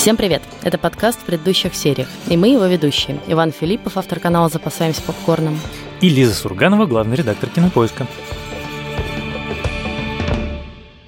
Всем привет! Это подкаст в предыдущих сериях, и мы его ведущие. Иван Филиппов, автор канала «Запасаемся попкорном». И Лиза Сурганова, главный редактор «Кинопоиска».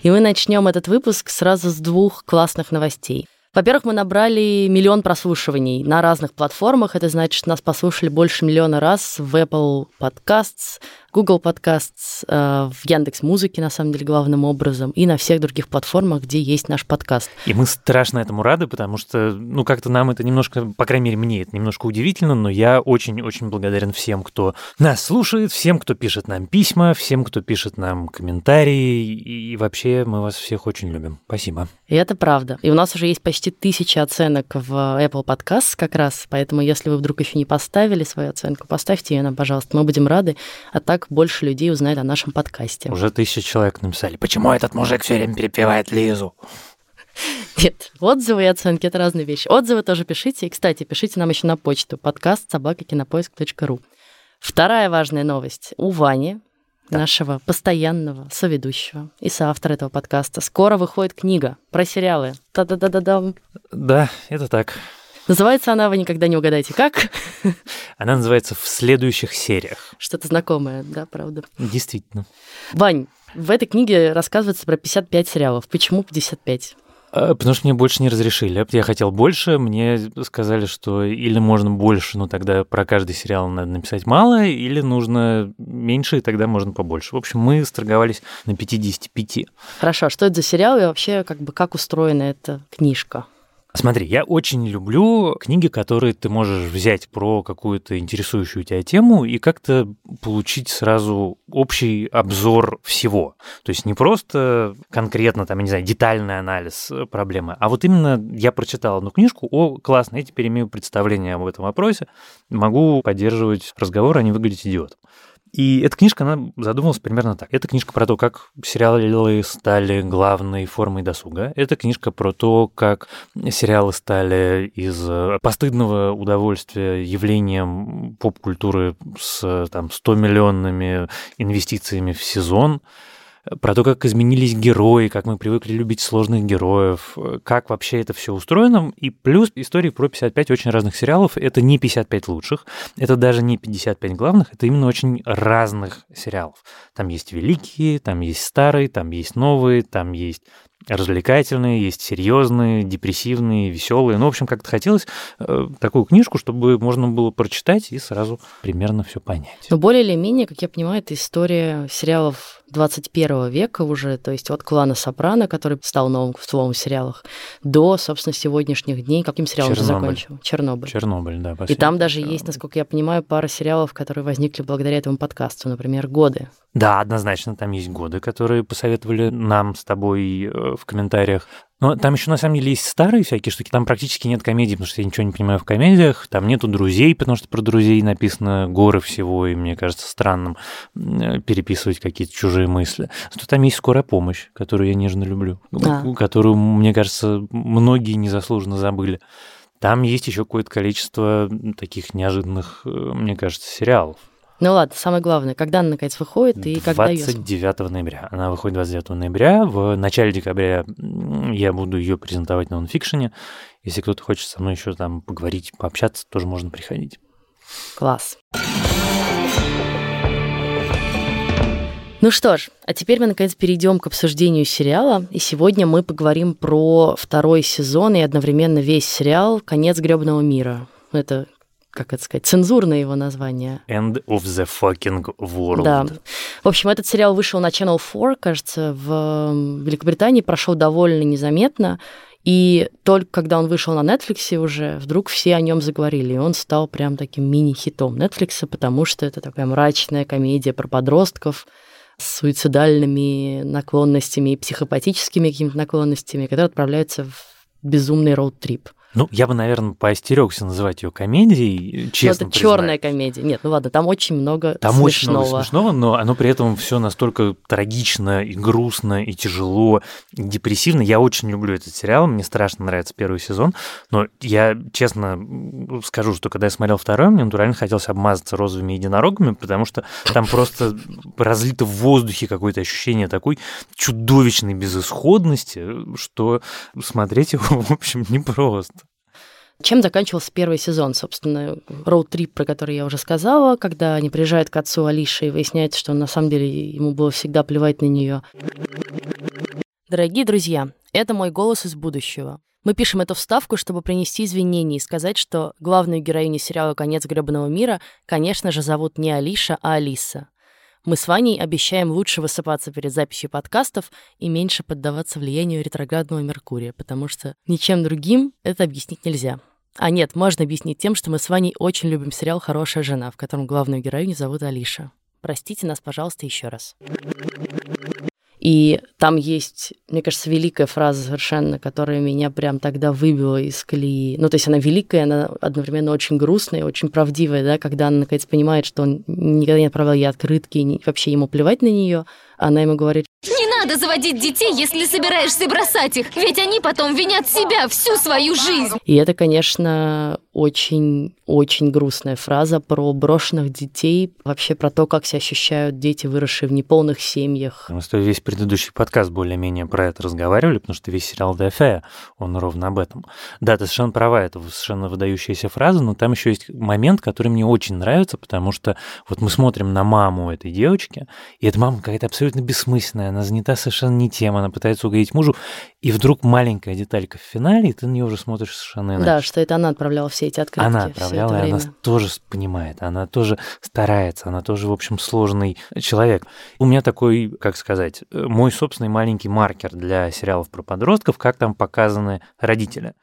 И мы начнем этот выпуск сразу с двух классных новостей. Во-первых, мы набрали миллион прослушиваний на разных платформах. Это значит, нас послушали больше миллиона раз в Apple Podcasts, Google Podcasts, э, в Яндекс Музыке, на самом деле, главным образом, и на всех других платформах, где есть наш подкаст. И мы страшно этому рады, потому что, ну, как-то нам это немножко, по крайней мере, мне это немножко удивительно, но я очень-очень благодарен всем, кто нас слушает, всем, кто пишет нам письма, всем, кто пишет нам комментарии, и вообще мы вас всех очень любим. Спасибо. И это правда. И у нас уже есть почти тысяча оценок в Apple Podcasts как раз, поэтому если вы вдруг еще не поставили свою оценку, поставьте ее нам, пожалуйста, мы будем рады. А так так больше людей узнает о нашем подкасте. Уже тысяча человек написали, почему этот мужик все время перепевает Лизу? Нет, отзывы и оценки – это разные вещи. Отзывы тоже пишите. И, кстати, пишите нам еще на почту подкаст собакакинопоиск.ру. Вторая важная новость. У Вани, да. нашего постоянного соведущего и соавтора этого подкаста, скоро выходит книга про сериалы. Та-да-да-да-дам. Да, это так. Называется она, вы никогда не угадаете, как? Она называется «В следующих сериях». Что-то знакомое, да, правда? Действительно. Вань, в этой книге рассказывается про 55 сериалов. Почему 55? А, потому что мне больше не разрешили. Я хотел больше, мне сказали, что или можно больше, но тогда про каждый сериал надо написать мало, или нужно меньше, и тогда можно побольше. В общем, мы сторговались на 55. Хорошо, а что это за сериал и вообще как бы как устроена эта книжка? Смотри, я очень люблю книги, которые ты можешь взять про какую-то интересующую тебя тему и как-то получить сразу общий обзор всего. То есть не просто конкретно, там, я не знаю, детальный анализ проблемы, а вот именно я прочитал одну книжку, о, классно, я теперь имею представление об этом вопросе, могу поддерживать разговор, а не выглядеть идиотом. И эта книжка, она задумалась примерно так. Это книжка про то, как сериалы стали главной формой досуга. Это книжка про то, как сериалы стали из постыдного удовольствия явлением поп-культуры с там, 100 миллионными инвестициями в сезон про то, как изменились герои, как мы привыкли любить сложных героев, как вообще это все устроено. И плюс истории про 55 очень разных сериалов. Это не 55 лучших, это даже не 55 главных, это именно очень разных сериалов. Там есть великие, там есть старые, там есть новые, там есть развлекательные, есть серьезные, депрессивные, веселые. Ну, в общем, как-то хотелось э, такую книжку, чтобы можно было прочитать и сразу примерно все понять. Но более или менее, как я понимаю, это история сериалов 21 века уже, то есть от клана Сопрано, который стал новым словом в сериалах, до, собственно, сегодняшних дней. Каким сериалом Чернобыль. закончил? Чернобыль. Чернобыль, да. И там даже есть, насколько я понимаю, пара сериалов, которые возникли благодаря этому подкасту, например, «Годы». Да, однозначно, там есть годы, которые посоветовали нам с тобой э, в комментариях. Но там еще на самом деле есть старые всякие штуки. Там практически нет комедий, потому что я ничего не понимаю в комедиях. Там нету друзей, потому что про друзей написано горы всего, и мне кажется странным э, переписывать какие-то чужие мысли. Зато там есть скорая помощь, которую я нежно люблю, а. которую, мне кажется, многие незаслуженно забыли. Там есть еще какое-то количество таких неожиданных, э, мне кажется, сериалов. Ну ладно, самое главное, когда она наконец выходит и когда 29 ноября. Она выходит 29 ноября. В начале декабря я буду ее презентовать на онфикшене. Если кто-то хочет со мной еще там поговорить, пообщаться, тоже можно приходить. Класс. Ну что ж, а теперь мы наконец перейдем к обсуждению сериала. И сегодня мы поговорим про второй сезон и одновременно весь сериал «Конец гребного мира». Это как это сказать, цензурное его название. End of the fucking world. Да. В общем, этот сериал вышел на Channel 4, кажется, в Великобритании, прошел довольно незаметно. И только когда он вышел на Netflix уже, вдруг все о нем заговорили. И он стал прям таким мини-хитом Netflix, потому что это такая мрачная комедия про подростков с суицидальными наклонностями и психопатическими какими-то наклонностями, которые отправляются в безумный роуд-трип. Ну, я бы, наверное, поостерегся называть ее комедией, честно. Ну, это черная комедия. Нет, ну ладно, там очень много там смешного. очень много смешного, но оно при этом все настолько трагично и грустно и тяжело, и депрессивно. Я очень люблю этот сериал, мне страшно нравится первый сезон, но я честно скажу, что когда я смотрел второй, мне натурально хотелось обмазаться розовыми единорогами, потому что там просто разлито в воздухе какое-то ощущение такой чудовищной безысходности, что смотреть его, в общем, непросто. Чем заканчивался первый сезон, собственно, роуд-трип, про который я уже сказала, когда они приезжают к отцу Алиши и выясняется, что на самом деле ему было всегда плевать на нее. Дорогие друзья, это мой голос из будущего. Мы пишем эту вставку, чтобы принести извинения и сказать, что главную героиню сериала «Конец гребаного мира», конечно же, зовут не Алиша, а Алиса. Мы с Ваней обещаем лучше высыпаться перед записью подкастов и меньше поддаваться влиянию ретроградного Меркурия, потому что ничем другим это объяснить нельзя. А нет, можно объяснить тем, что мы с Ваней очень любим сериал «Хорошая жена», в котором главную героиню зовут Алиша. Простите нас, пожалуйста, еще раз. И там есть, мне кажется, великая фраза совершенно, которая меня прям тогда выбила из колеи. Ну, то есть она великая, она одновременно очень грустная, очень правдивая, да, когда она, наконец, понимает, что он никогда не отправлял ей открытки, и вообще ему плевать на нее. Она ему говорит, не надо заводить детей, если собираешься бросать их, ведь они потом винят себя всю свою жизнь. И это, конечно, очень-очень грустная фраза про брошенных детей, вообще про то, как себя ощущают дети, выросшие в неполных семьях. Мы с тобой весь предыдущий подкаст более-менее про это разговаривали, потому что весь сериал Дефея, он ровно об этом. Да, ты совершенно права, это совершенно выдающаяся фраза, но там еще есть момент, который мне очень нравится, потому что вот мы смотрим на маму этой девочки, и эта мама какая-то абсолютно бессмысленная, она занята совершенно не тем, она пытается угодить мужу, и вдруг маленькая деталька в финале, и ты на нее уже смотришь совершенно иначе. Да, что это она отправляла все эти открытки. Она отправляла, и она тоже понимает, она тоже старается, она тоже, в общем, сложный человек. У меня такой, как сказать, мой собственный маленький маркер для сериалов про подростков, как там показаны родители.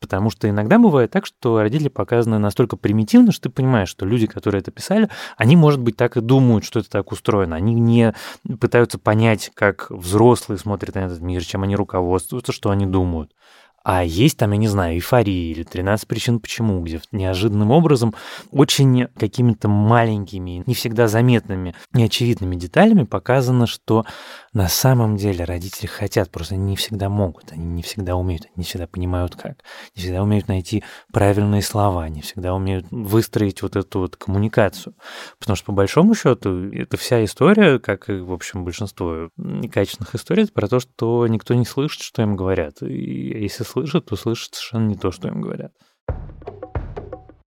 Потому что иногда бывает так, что родители показаны настолько примитивно, что ты понимаешь, что люди, которые это писали, они, может быть, так и думают, что это так устроено. Они не пытаются понять, как взрослые смотрят на этот мир, чем они руководствуются, что они думают. А есть там, я не знаю, эйфория или 13 причин почему, где неожиданным образом очень какими-то маленькими, не всегда заметными, неочевидными деталями показано, что на самом деле родители хотят, просто они не всегда могут, они не всегда умеют, они не всегда понимают как, не всегда умеют найти правильные слова, не всегда умеют выстроить вот эту вот коммуникацию. Потому что по большому счету это вся история, как и, в общем, большинство некачественных историй, это про то, что никто не слышит, что им говорят. И если слышат, то слышат совершенно не то, что им говорят.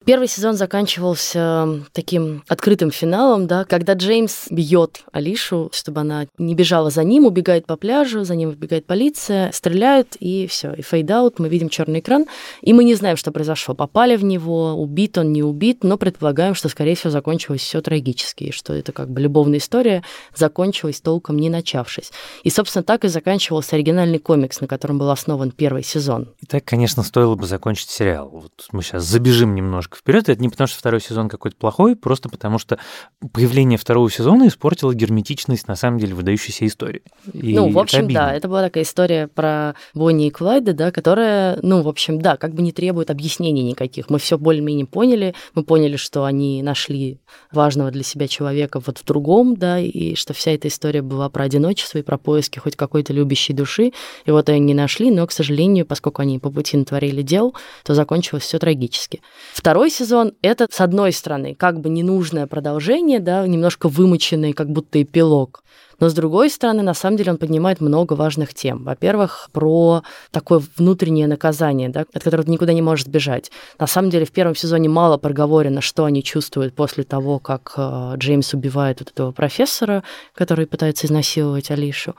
Первый сезон заканчивался таким открытым финалом, да, когда Джеймс бьет Алишу, чтобы она не бежала за ним, убегает по пляжу, за ним убегает полиция, стреляют, и все, и fade out, мы видим черный экран, и мы не знаем, что произошло. Попали в него, убит он, не убит, но предполагаем, что, скорее всего, закончилось все трагически, и что это как бы любовная история закончилась толком не начавшись. И, собственно, так и заканчивался оригинальный комикс, на котором был основан первый сезон. И так, конечно, стоило бы закончить сериал. Вот мы сейчас забежим немножко немножко вперед. Это не потому, что второй сезон какой-то плохой, просто потому что появление второго сезона испортило герметичность, на самом деле, выдающейся истории. И ну, в общем, да, это была такая история про Бонни и Клайда, да, которая, ну, в общем, да, как бы не требует объяснений никаких. Мы все более-менее поняли, мы поняли, что они нашли важного для себя человека вот в другом, да, и что вся эта история была про одиночество и про поиски хоть какой-то любящей души. И вот они не нашли, но, к сожалению, поскольку они по пути натворили дел, то закончилось все трагически. Второй второй сезон — это, с одной стороны, как бы ненужное продолжение, да, немножко вымученный, как будто эпилог. Но, с другой стороны, на самом деле он поднимает много важных тем. Во-первых, про такое внутреннее наказание, да, от которого ты никуда не можешь сбежать. На самом деле, в первом сезоне мало проговорено, что они чувствуют после того, как э, Джеймс убивает вот этого профессора, который пытается изнасиловать Алишу.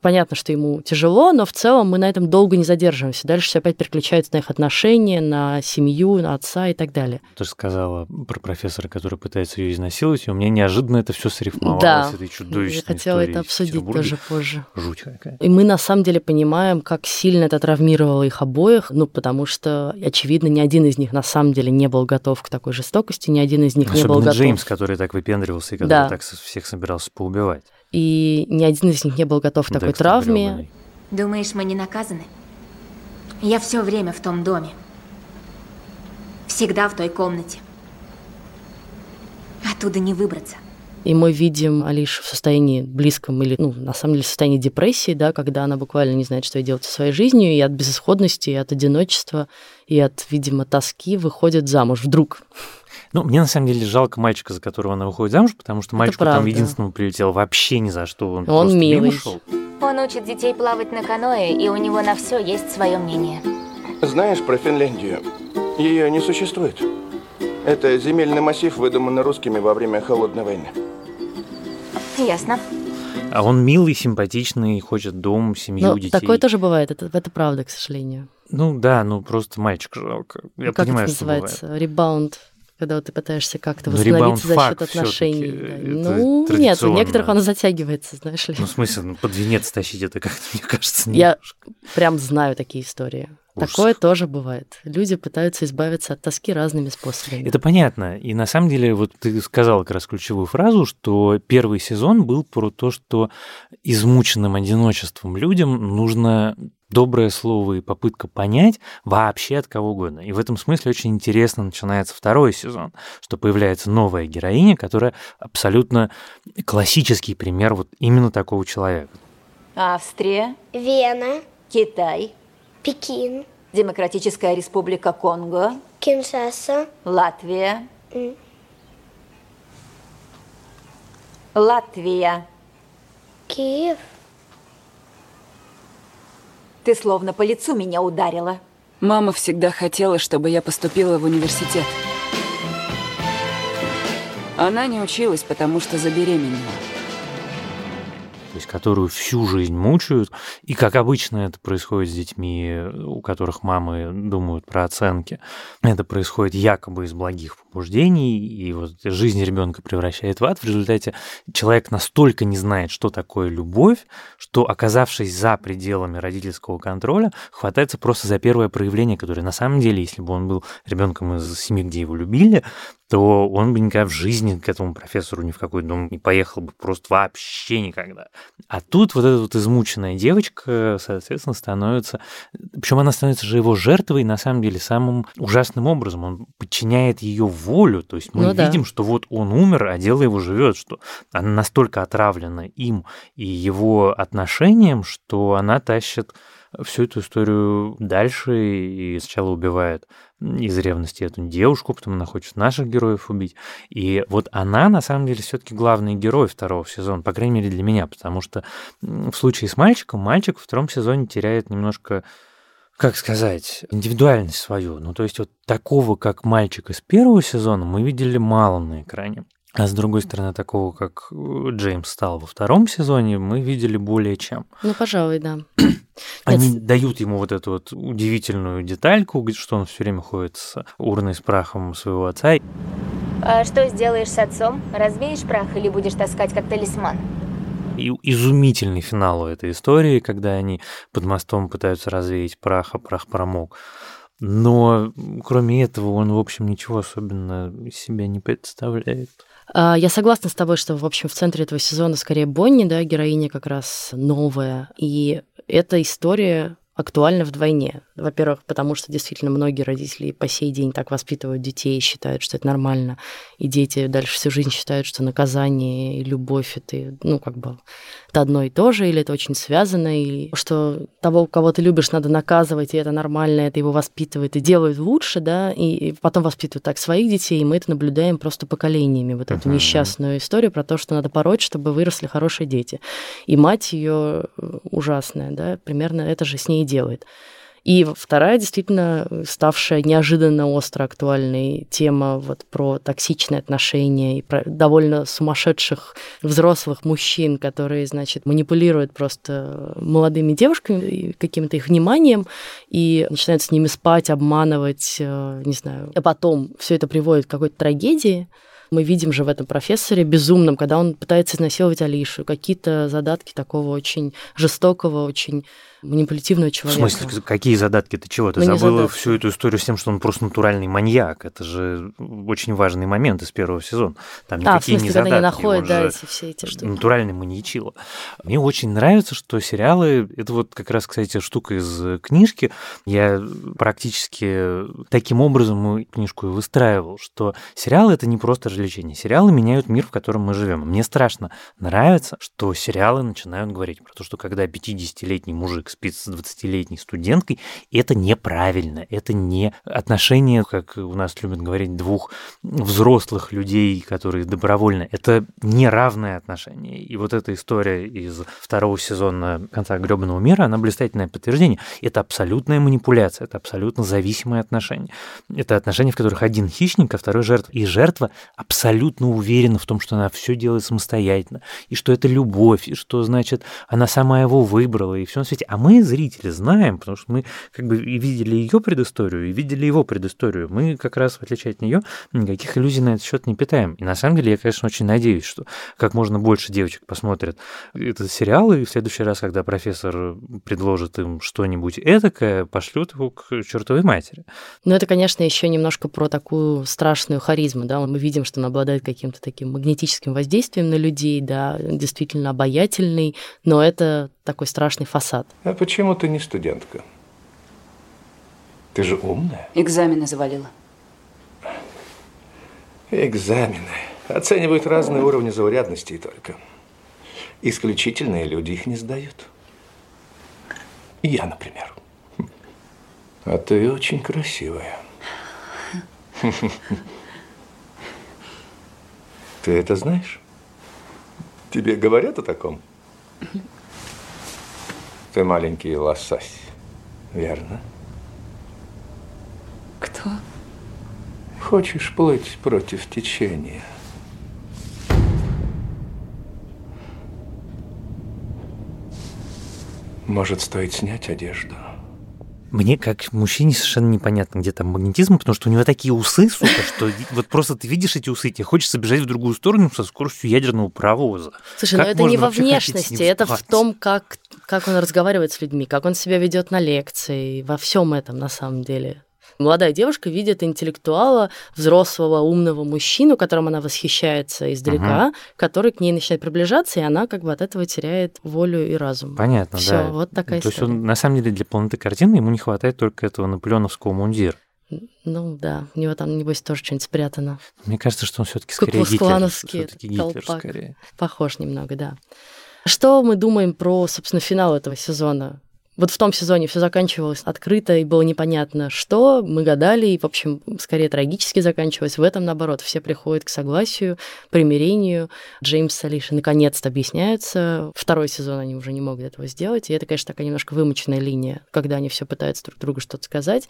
Понятно, что ему тяжело, но в целом мы на этом долго не задерживаемся. Дальше все опять переключается на их отношения, на семью, на отца и так далее. Ты же сказала про профессора, который пытается ее изнасиловать, и у меня неожиданно это все срифмовалось да. этой чудовищной хотела это обсудить тоже позже. Жуть какая. И мы на самом деле понимаем, как сильно это травмировало их обоих, ну, потому что, очевидно, ни один из них на самом деле не был готов к такой жестокости, ни один из них Особенно не был готов. Джеймс, который так выпендривался и который да. так всех собирался поубивать и ни один из них не был готов к такой Декстер травме. Думаешь, мы не наказаны? Я все время в том доме. Всегда в той комнате. Оттуда не выбраться. И мы видим Алишу в состоянии близком или, ну, на самом деле, в состоянии депрессии, да, когда она буквально не знает, что ей делать со своей жизнью, и от безысходности, и от одиночества, и от, видимо, тоски выходит замуж вдруг. Ну, мне на самом деле жалко мальчика, за которого она выходит замуж, потому что мальчик там единственному прилетел вообще ни за что. Он, он милый. Он учит детей плавать на каное, и у него на все есть свое мнение. Знаешь про Финляндию? Ее не существует. Это земельный массив, выдуманный русскими во время Холодной войны. Ясно. А он милый, симпатичный, хочет дом, семью, Но детей. Такое тоже бывает, это, это правда, к сожалению. Ну да, ну просто мальчик жалко. Я ну, как понимаю, это называется? Бывает. Ребаунд когда вот ты пытаешься как-то ну, восстановиться за счет отношений. Да. Ну, нет, у некоторых он затягивается, знаешь ли. Ну, в смысле, ну, под венец тащить это как-то, мне кажется, не Я прям знаю такие истории. Такое тоже бывает. Люди пытаются избавиться от тоски разными способами. Это понятно. И на самом деле, вот ты сказал как раз ключевую фразу, что первый сезон был про то, что измученным одиночеством людям нужно доброе слово и попытка понять вообще от кого угодно. И в этом смысле очень интересно начинается второй сезон, что появляется новая героиня, которая абсолютно классический пример вот именно такого человека. Австрия. Вена. Китай. Пекин. Демократическая республика Конго. Киншаса. Латвия. Mm. Латвия. Киев. Ты словно по лицу меня ударила. Мама всегда хотела, чтобы я поступила в университет. Она не училась, потому что забеременела то есть которую всю жизнь мучают. И как обычно это происходит с детьми, у которых мамы думают про оценки, это происходит якобы из благих побуждений, и вот жизнь ребенка превращает в ад. В результате человек настолько не знает, что такое любовь, что, оказавшись за пределами родительского контроля, хватается просто за первое проявление, которое на самом деле, если бы он был ребенком из семьи, где его любили, то он бы никогда в жизни к этому профессору ни в какой дом не поехал бы просто вообще никогда. А тут вот эта вот измученная девочка, соответственно, становится... Причем она становится же его жертвой, на самом деле, самым ужасным образом. Он подчиняет ее волю. То есть мы ну, видим, да. что вот он умер, а дело его живет, что она настолько отравлена им и его отношением, что она тащит всю эту историю дальше и сначала убивает из ревности эту девушку, потом она хочет наших героев убить. И вот она, на самом деле, все-таки главный герой второго сезона, по крайней мере, для меня, потому что в случае с мальчиком, мальчик в втором сезоне теряет немножко как сказать, индивидуальность свою. Ну, то есть вот такого, как мальчик из первого сезона, мы видели мало на экране. А с другой стороны, такого, как э, Джеймс стал во втором сезоне, мы видели более чем. Ну, пожалуй, да. Они Нет. дают ему вот эту вот удивительную детальку, что он все время ходит с урной с прахом своего отца. А что сделаешь с отцом? Развеешь прах или будешь таскать как талисман? И изумительный финал у этой истории, когда они под мостом пытаются развеять прах, а прах промок. Но кроме этого он, в общем, ничего особенно из себя не представляет. А, я согласна с тобой, что, в общем, в центре этого сезона скорее Бонни, да, героиня как раз новая. И эта история актуальна вдвойне. Во-первых, потому что действительно многие родители по сей день так воспитывают детей, считают, что это нормально, и дети дальше всю жизнь считают, что наказание и любовь это, ну, как бы, это одно и то же, или это очень связано, и что того, кого ты любишь, надо наказывать, и это нормально, это его воспитывает и делает лучше, да, и потом воспитывают так своих детей, и мы это наблюдаем просто поколениями, вот эту uh-huh. несчастную историю про то, что надо пороть, чтобы выросли хорошие дети. И мать ее э, ужасная, да, примерно это же с ней делает. И вторая, действительно, ставшая неожиданно остро актуальной тема вот про токсичные отношения и про довольно сумасшедших взрослых мужчин, которые, значит, манипулируют просто молодыми девушками, каким-то их вниманием, и начинают с ними спать, обманывать, э, не знаю. А потом все это приводит к какой-то трагедии, Мы видим же в этом профессоре безумном, когда он пытается изнасиловать Алишу, какие-то задатки такого очень жестокого, очень манипулятивного человека. В смысле, какие задатки? Ты чего? Ты Ну, не забыла задатки. всю эту историю с тем, что он просто натуральный маньяк. Это же очень важный момент из первого сезона. Там А, в никакие смысле, не задатки. находят, он да, эти все эти штуки. натуральный маньячило. Мне очень нравится, что сериалы, это вот как раз, кстати, штука из книжки, я практически таким образом книжку и выстраивал, что сериалы — это не просто развлечение. Сериалы меняют мир, в котором мы живем. Мне страшно нравится, что сериалы начинают говорить про то, что когда 50-летний мужик спит с 20-летней студенткой, это неправильно, это не отношение, как у нас любят говорить, двух взрослых людей, которые добровольно. Это неравное отношение. И вот эта история из второго сезона «Конца гребаного мира», она блистательное подтверждение. Это абсолютная манипуляция, это абсолютно зависимые отношения. Это отношения, в которых один хищник, а второй жертва. И жертва абсолютно уверена в том, что она все делает самостоятельно, и что это любовь, и что, значит, она сама его выбрала, и все на свете. А мы, зрители, знаем, потому что мы как бы и видели ее предысторию, и видели его предысторию. Мы как раз, в отличие от нее, никаких иллюзий на этот счет не питаем. И на самом деле я, конечно, очень надеюсь, что как можно больше девочек посмотрят этот сериал, и в следующий раз, когда профессор предложит им что-нибудь этакое, пошлют его к чертовой матери. Но это, конечно, еще немножко про такую страшную харизму, да, мы видим, что он обладает каким-то таким магнетическим воздействием на людей, да, действительно обаятельный, но это такой страшный фасад. А почему ты не студентка? Ты же умная. Экзамены завалила. Экзамены оценивают разные уровни заурядности только. Исключительные люди их не сдают. Я, например. А ты очень красивая. Ты это знаешь? Тебе говорят о таком? Ты маленький лосось, верно? Кто? Хочешь плыть против течения? Может, стоит снять одежду? Мне, как мужчине, совершенно непонятно, где там магнетизм, потому что у него такие усы, сука, что вот просто ты видишь эти усы, тебе хочется бежать в другую сторону со скоростью ядерного паровоза. Слушай, Как ну это не во внешности, это в том, как, как он разговаривает с людьми, как он себя ведет на лекции, во всем этом на самом деле. Молодая девушка видит интеллектуала, взрослого, умного мужчину, которым она восхищается издалека, который к ней начинает приближаться, и она как бы от этого теряет волю и разум. Понятно, Всё, да. вот такая То есть история. он, на самом деле, для полноты картины ему не хватает только этого наполеоновского мундира. Ну да, у него там, небось, тоже что-нибудь спрятано. Мне кажется, что он все-таки скорее Гитлер. Все-таки Гитлер скорее. Похож немного, да. Что мы думаем про, собственно, финал этого сезона? Вот в том сезоне все заканчивалось открыто, и было непонятно, что. Мы гадали, и, в общем, скорее трагически заканчивалось. В этом, наоборот, все приходят к согласию, примирению. Джеймс с Алишей наконец-то объясняются. Второй сезон они уже не могут этого сделать. И это, конечно, такая немножко вымученная линия, когда они все пытаются друг другу что-то сказать.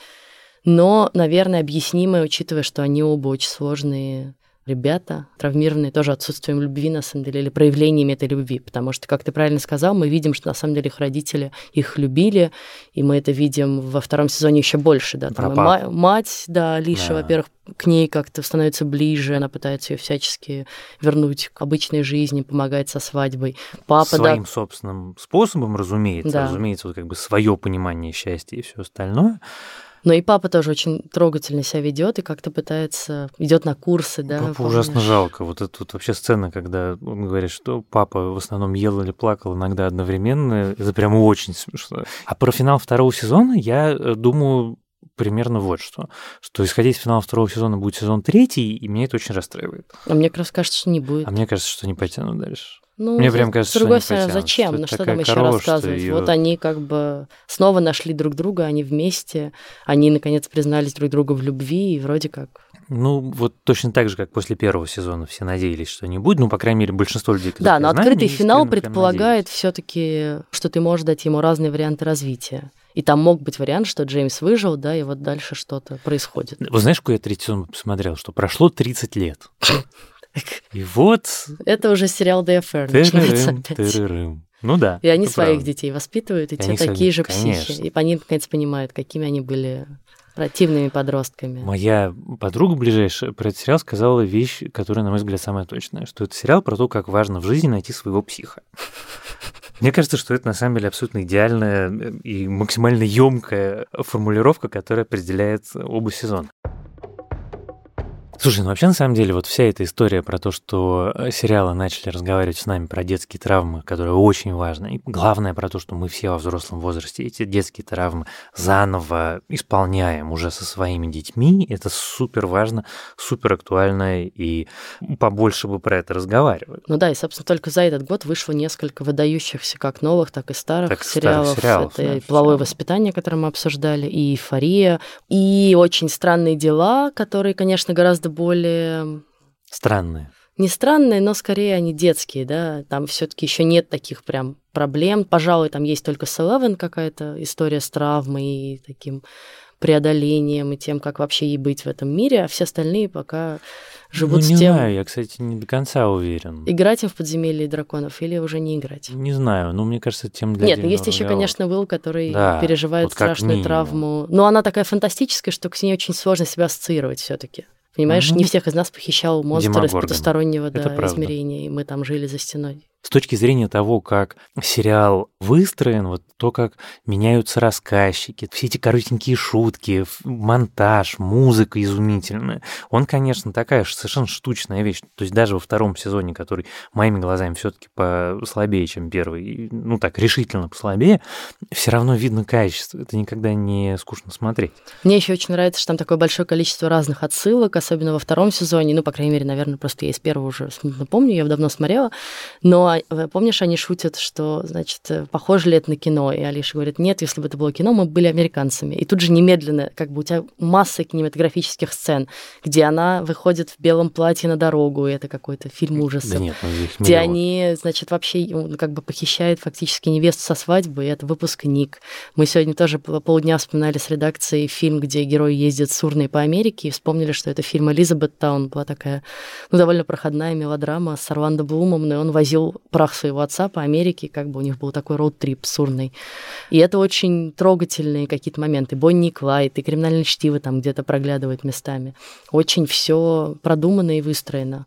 Но, наверное, объяснимая, учитывая, что они оба очень сложные ребята, травмированные тоже отсутствием любви, на самом деле, или проявлениями этой любви. Потому что, как ты правильно сказал, мы видим, что на самом деле их родители их любили, и мы это видим во втором сезоне еще больше. Да? Там ма- мать, да, Лиша, Да. во-первых, к ней как-то становится ближе, она пытается ее всячески вернуть к обычной жизни, помогать со свадьбой. Папа, Своим да, собственным способом, разумеется, Да. разумеется, вот как бы свое понимание счастья и все остальное. Но и папа тоже очень трогательно себя ведет и как-то пытается, идет на курсы, да. Папу помнишь? ужасно жалко. Вот это вот вообще сцена, когда он говорит, что папа в основном ел или плакал иногда одновременно, это прямо очень смешно. А про финал второго сезона я э, думаю примерно вот что. Что исходя из финала второго сезона будет сезон третий, и меня это очень расстраивает. А мне как раз кажется, что не будет. А мне кажется, что не потянут дальше. Ну, Мне прям кажется, с другой стороны, потянут, зачем? ну это что там еще корова, рассказывать? её- Вот они как бы снова нашли друг друга, они вместе, они наконец признались друг другу в любви, и вроде как. Ну, вот точно так же, как после первого сезона все надеялись, что не будет. Ну, по крайней мере, большинство людей, Да, но открытый финал предполагает все-таки, что ты можешь дать ему разные варианты развития. И там мог быть вариант, что Джеймс выжил, да, и вот дальше что-то происходит. Вы знаешь, какой я третий сезон посмотрел? Что прошло 30 лет. И вот... Это уже сериал The Affair начинается опять. Ну да. И они своих детей. детей воспитывают, и, И те такие же конечно. психи. И они наконец понимают, какими они были Противными подростками. Моя подруга ближайшая про этот сериал сказала вещь, которая, на мой взгляд, самая точная, что это сериал про то, как важно в жизни найти своего психа. Мне кажется, что это на самом деле абсолютно идеальная и максимально емкая формулировка, которая определяет оба сезона. Слушай, ну вообще на самом деле вот вся эта история про то, что э, сериалы начали разговаривать с нами про детские травмы, которые очень важны, и главное про то, что мы все во взрослом возрасте эти детские травмы заново исполняем уже со своими детьми, это супер важно, супер актуально, и побольше бы про это разговаривали. Ну да, и, собственно, только за этот год вышло несколько выдающихся как новых, так и старых так сериалов. Старых сериалов это да, и «Половое воспитание», которое мы обсуждали, и «Эйфория», и «Очень странные дела», которые, конечно, гораздо более... Странные. Не странные, но скорее они детские, да. Там все таки еще нет таких прям проблем. Пожалуй, там есть только с Eleven какая-то история с травмой и таким преодолением и тем, как вообще ей быть в этом мире, а все остальные пока живут ну, не с тем... знаю, я, кстати, не до конца уверен. Играть им в подземелье драконов или уже не играть? Не знаю, но мне кажется, тем для Нет, ну есть еще, конечно, Will, который да, переживает вот страшную травму. Но она такая фантастическая, что с ней очень сложно себя ассоциировать все таки Понимаешь, Мгм. не всех из нас похищал монстр из потустороннего да, измерения, и мы там жили за стеной. С точки зрения того, как сериал выстроен, вот то, как меняются рассказчики, все эти коротенькие шутки, монтаж, музыка изумительная, он, конечно, такая совершенно штучная вещь. То есть даже во втором сезоне, который моими глазами все-таки послабее, чем первый, ну так, решительно послабее, все равно видно качество. Это никогда не скучно смотреть. Мне еще очень нравится, что там такое большое количество разных отсылок, особенно во втором сезоне. Ну, по крайней мере, наверное, просто я из первого уже смутно помню, я давно смотрела. Но э, помнишь, они шутят, что, значит, э, похоже ли это на кино? И Алиша говорит, нет, если бы это было кино, мы бы были американцами. И тут же немедленно, как бы у тебя масса кинематографических сцен, где она выходит в белом платье на дорогу, и это какой-то фильм ужасов. Да нет, ну где они, значит, вообще ну, как бы похищают фактически невесту со свадьбы, и это выпускник. Мы сегодня тоже пол- полдня вспоминали с редакцией фильм, где герой ездит с урной по Америке, и вспомнили, что это фильм «Элизабет Таун» была такая, ну, довольно проходная мелодрама с Орландо Блумом, но он возил прах своего отца по Америке, как бы у них был такой роуд-трип с урной. И это очень трогательные какие-то моменты. Бонни и Клайд, и криминальное чтиво там где-то проглядывает местами. Очень все продумано и выстроено.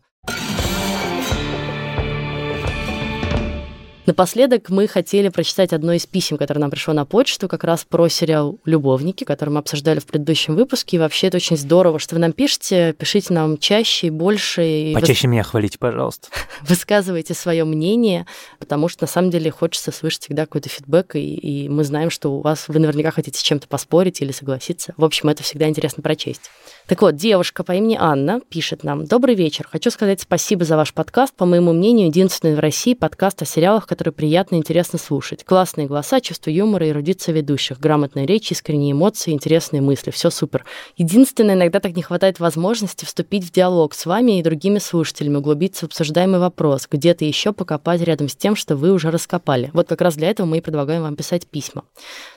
Напоследок мы хотели прочитать одно из писем, которое нам пришло на почту, как раз про сериал «Любовники», который мы обсуждали в предыдущем выпуске. И вообще это очень здорово, что вы нам пишете. Пишите нам чаще и больше. И Почаще меня хвалите, пожалуйста. высказывайте свое мнение, потому что на самом деле хочется слышать всегда какой-то фидбэк, и, и мы знаем, что у вас вы наверняка хотите с чем-то поспорить или согласиться. В общем, это всегда интересно прочесть. Так вот, девушка по имени Анна пишет нам. Добрый вечер. Хочу сказать спасибо за ваш подкаст. По моему мнению, единственный в России подкаст о сериалах, который приятно и интересно слушать. Классные голоса, чувство юмора и эрудиция ведущих, грамотная речь, искренние эмоции, интересные мысли. Все супер. Единственное, иногда так не хватает возможности вступить в диалог с вами и другими слушателями, углубиться в обсуждаемый вопрос, где-то еще покопать рядом с тем, что вы уже раскопали. Вот как раз для этого мы и предлагаем вам писать письма.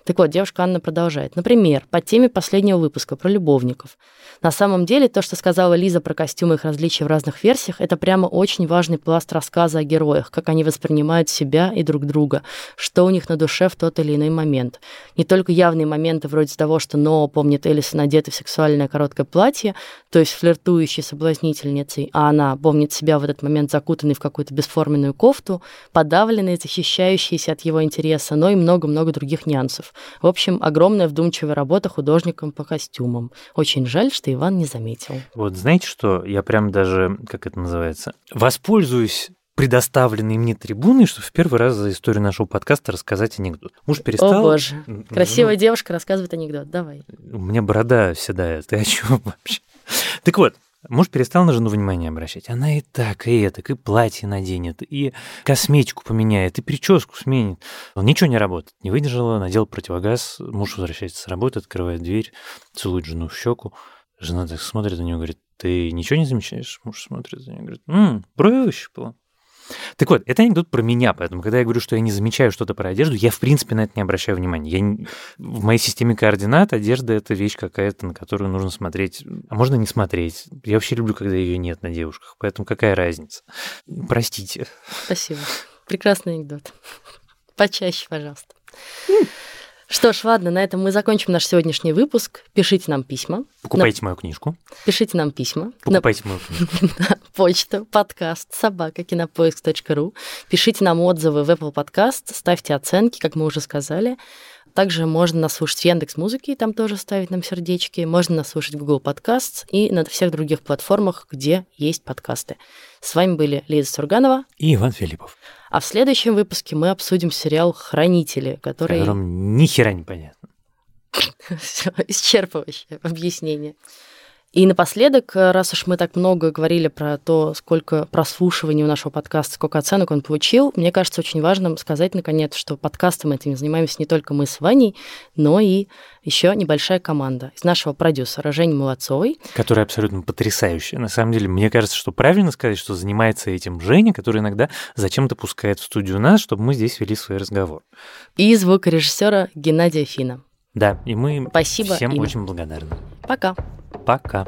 Так вот, девушка Анна продолжает. Например, по теме последнего выпуска про любовников. На самом деле, то, что сказала Лиза про костюмы и их различия в разных версиях, это прямо очень важный пласт рассказа о героях, как они воспринимают себя и друг друга, что у них на душе в тот или иной момент. Не только явные моменты вроде того, что Ноа помнит Элисон одетой в сексуальное короткое платье, то есть флиртующей соблазнительницей, а она помнит себя в этот момент закутанной в какую-то бесформенную кофту, подавленной, защищающейся от его интереса, но и много-много других нюансов. В общем, огромная вдумчивая работа художником по костюмам. Очень жаль, что Иван не заметил. Вот знаете что, я прям даже, как это называется, воспользуюсь предоставленной мне трибуной, чтобы в первый раз за историю нашего подкаста рассказать анекдот. Муж перестал... О боже, красивая девушка рассказывает анекдот. Давай. ну, у меня борода седая, ты о чем вообще? Так вот, Муж перестал на жену внимание обращать. Она и так, и это, и платье наденет, и косметику поменяет, и прическу сменит. Он ничего не работает. Не выдержала, надел противогаз. Муж возвращается с работы, открывает дверь, целует жену в щеку. Жена так смотрит на него, говорит, ты ничего не замечаешь? Муж смотрит на нее, говорит, м брови выщипала. Так вот, это анекдот про меня, поэтому, когда я говорю, что я не замечаю что-то про одежду, я, в принципе, на это не обращаю внимания. Я не... В моей системе координат одежда — это вещь какая-то, на которую нужно смотреть, а можно не смотреть. Я вообще люблю, когда ее нет на девушках, поэтому какая разница? Простите. Спасибо. Прекрасный анекдот. Почаще, пожалуйста. Что ж, ладно, на этом мы закончим наш сегодняшний выпуск. Пишите нам письма. Покупайте мою книжку. Пишите нам письма. Покупайте мою книжку. На почту подкаст собака кинопоиск.ру. Пишите нам отзывы в Apple Podcast, ставьте оценки, как мы уже сказали. Также можно нас слушать в Яндекс Музыке, там тоже ставить нам сердечки. Можно нас слушать в Google Podcasts и на всех других платформах, где есть подкасты. С вами были Лиза Сурганова И Иван Филиппов. А в следующем выпуске мы обсудим сериал «Хранители», который... Которым ни хера не понятно. Всё, исчерпывающее объяснение. И напоследок, раз уж мы так много говорили про то, сколько прослушиваний у нашего подкаста, сколько оценок он получил, мне кажется очень важным сказать, наконец, что подкастом этим занимаемся не только мы с Ваней, но и еще небольшая команда из нашего продюсера Жени Молодцовой. Которая абсолютно потрясающая. На самом деле, мне кажется, что правильно сказать, что занимается этим Женя, который иногда зачем-то пускает в студию нас, чтобы мы здесь вели свой разговор. И звукорежиссера Геннадия Фина. Да, и мы Спасибо всем им. очень благодарны. Пока. Пока.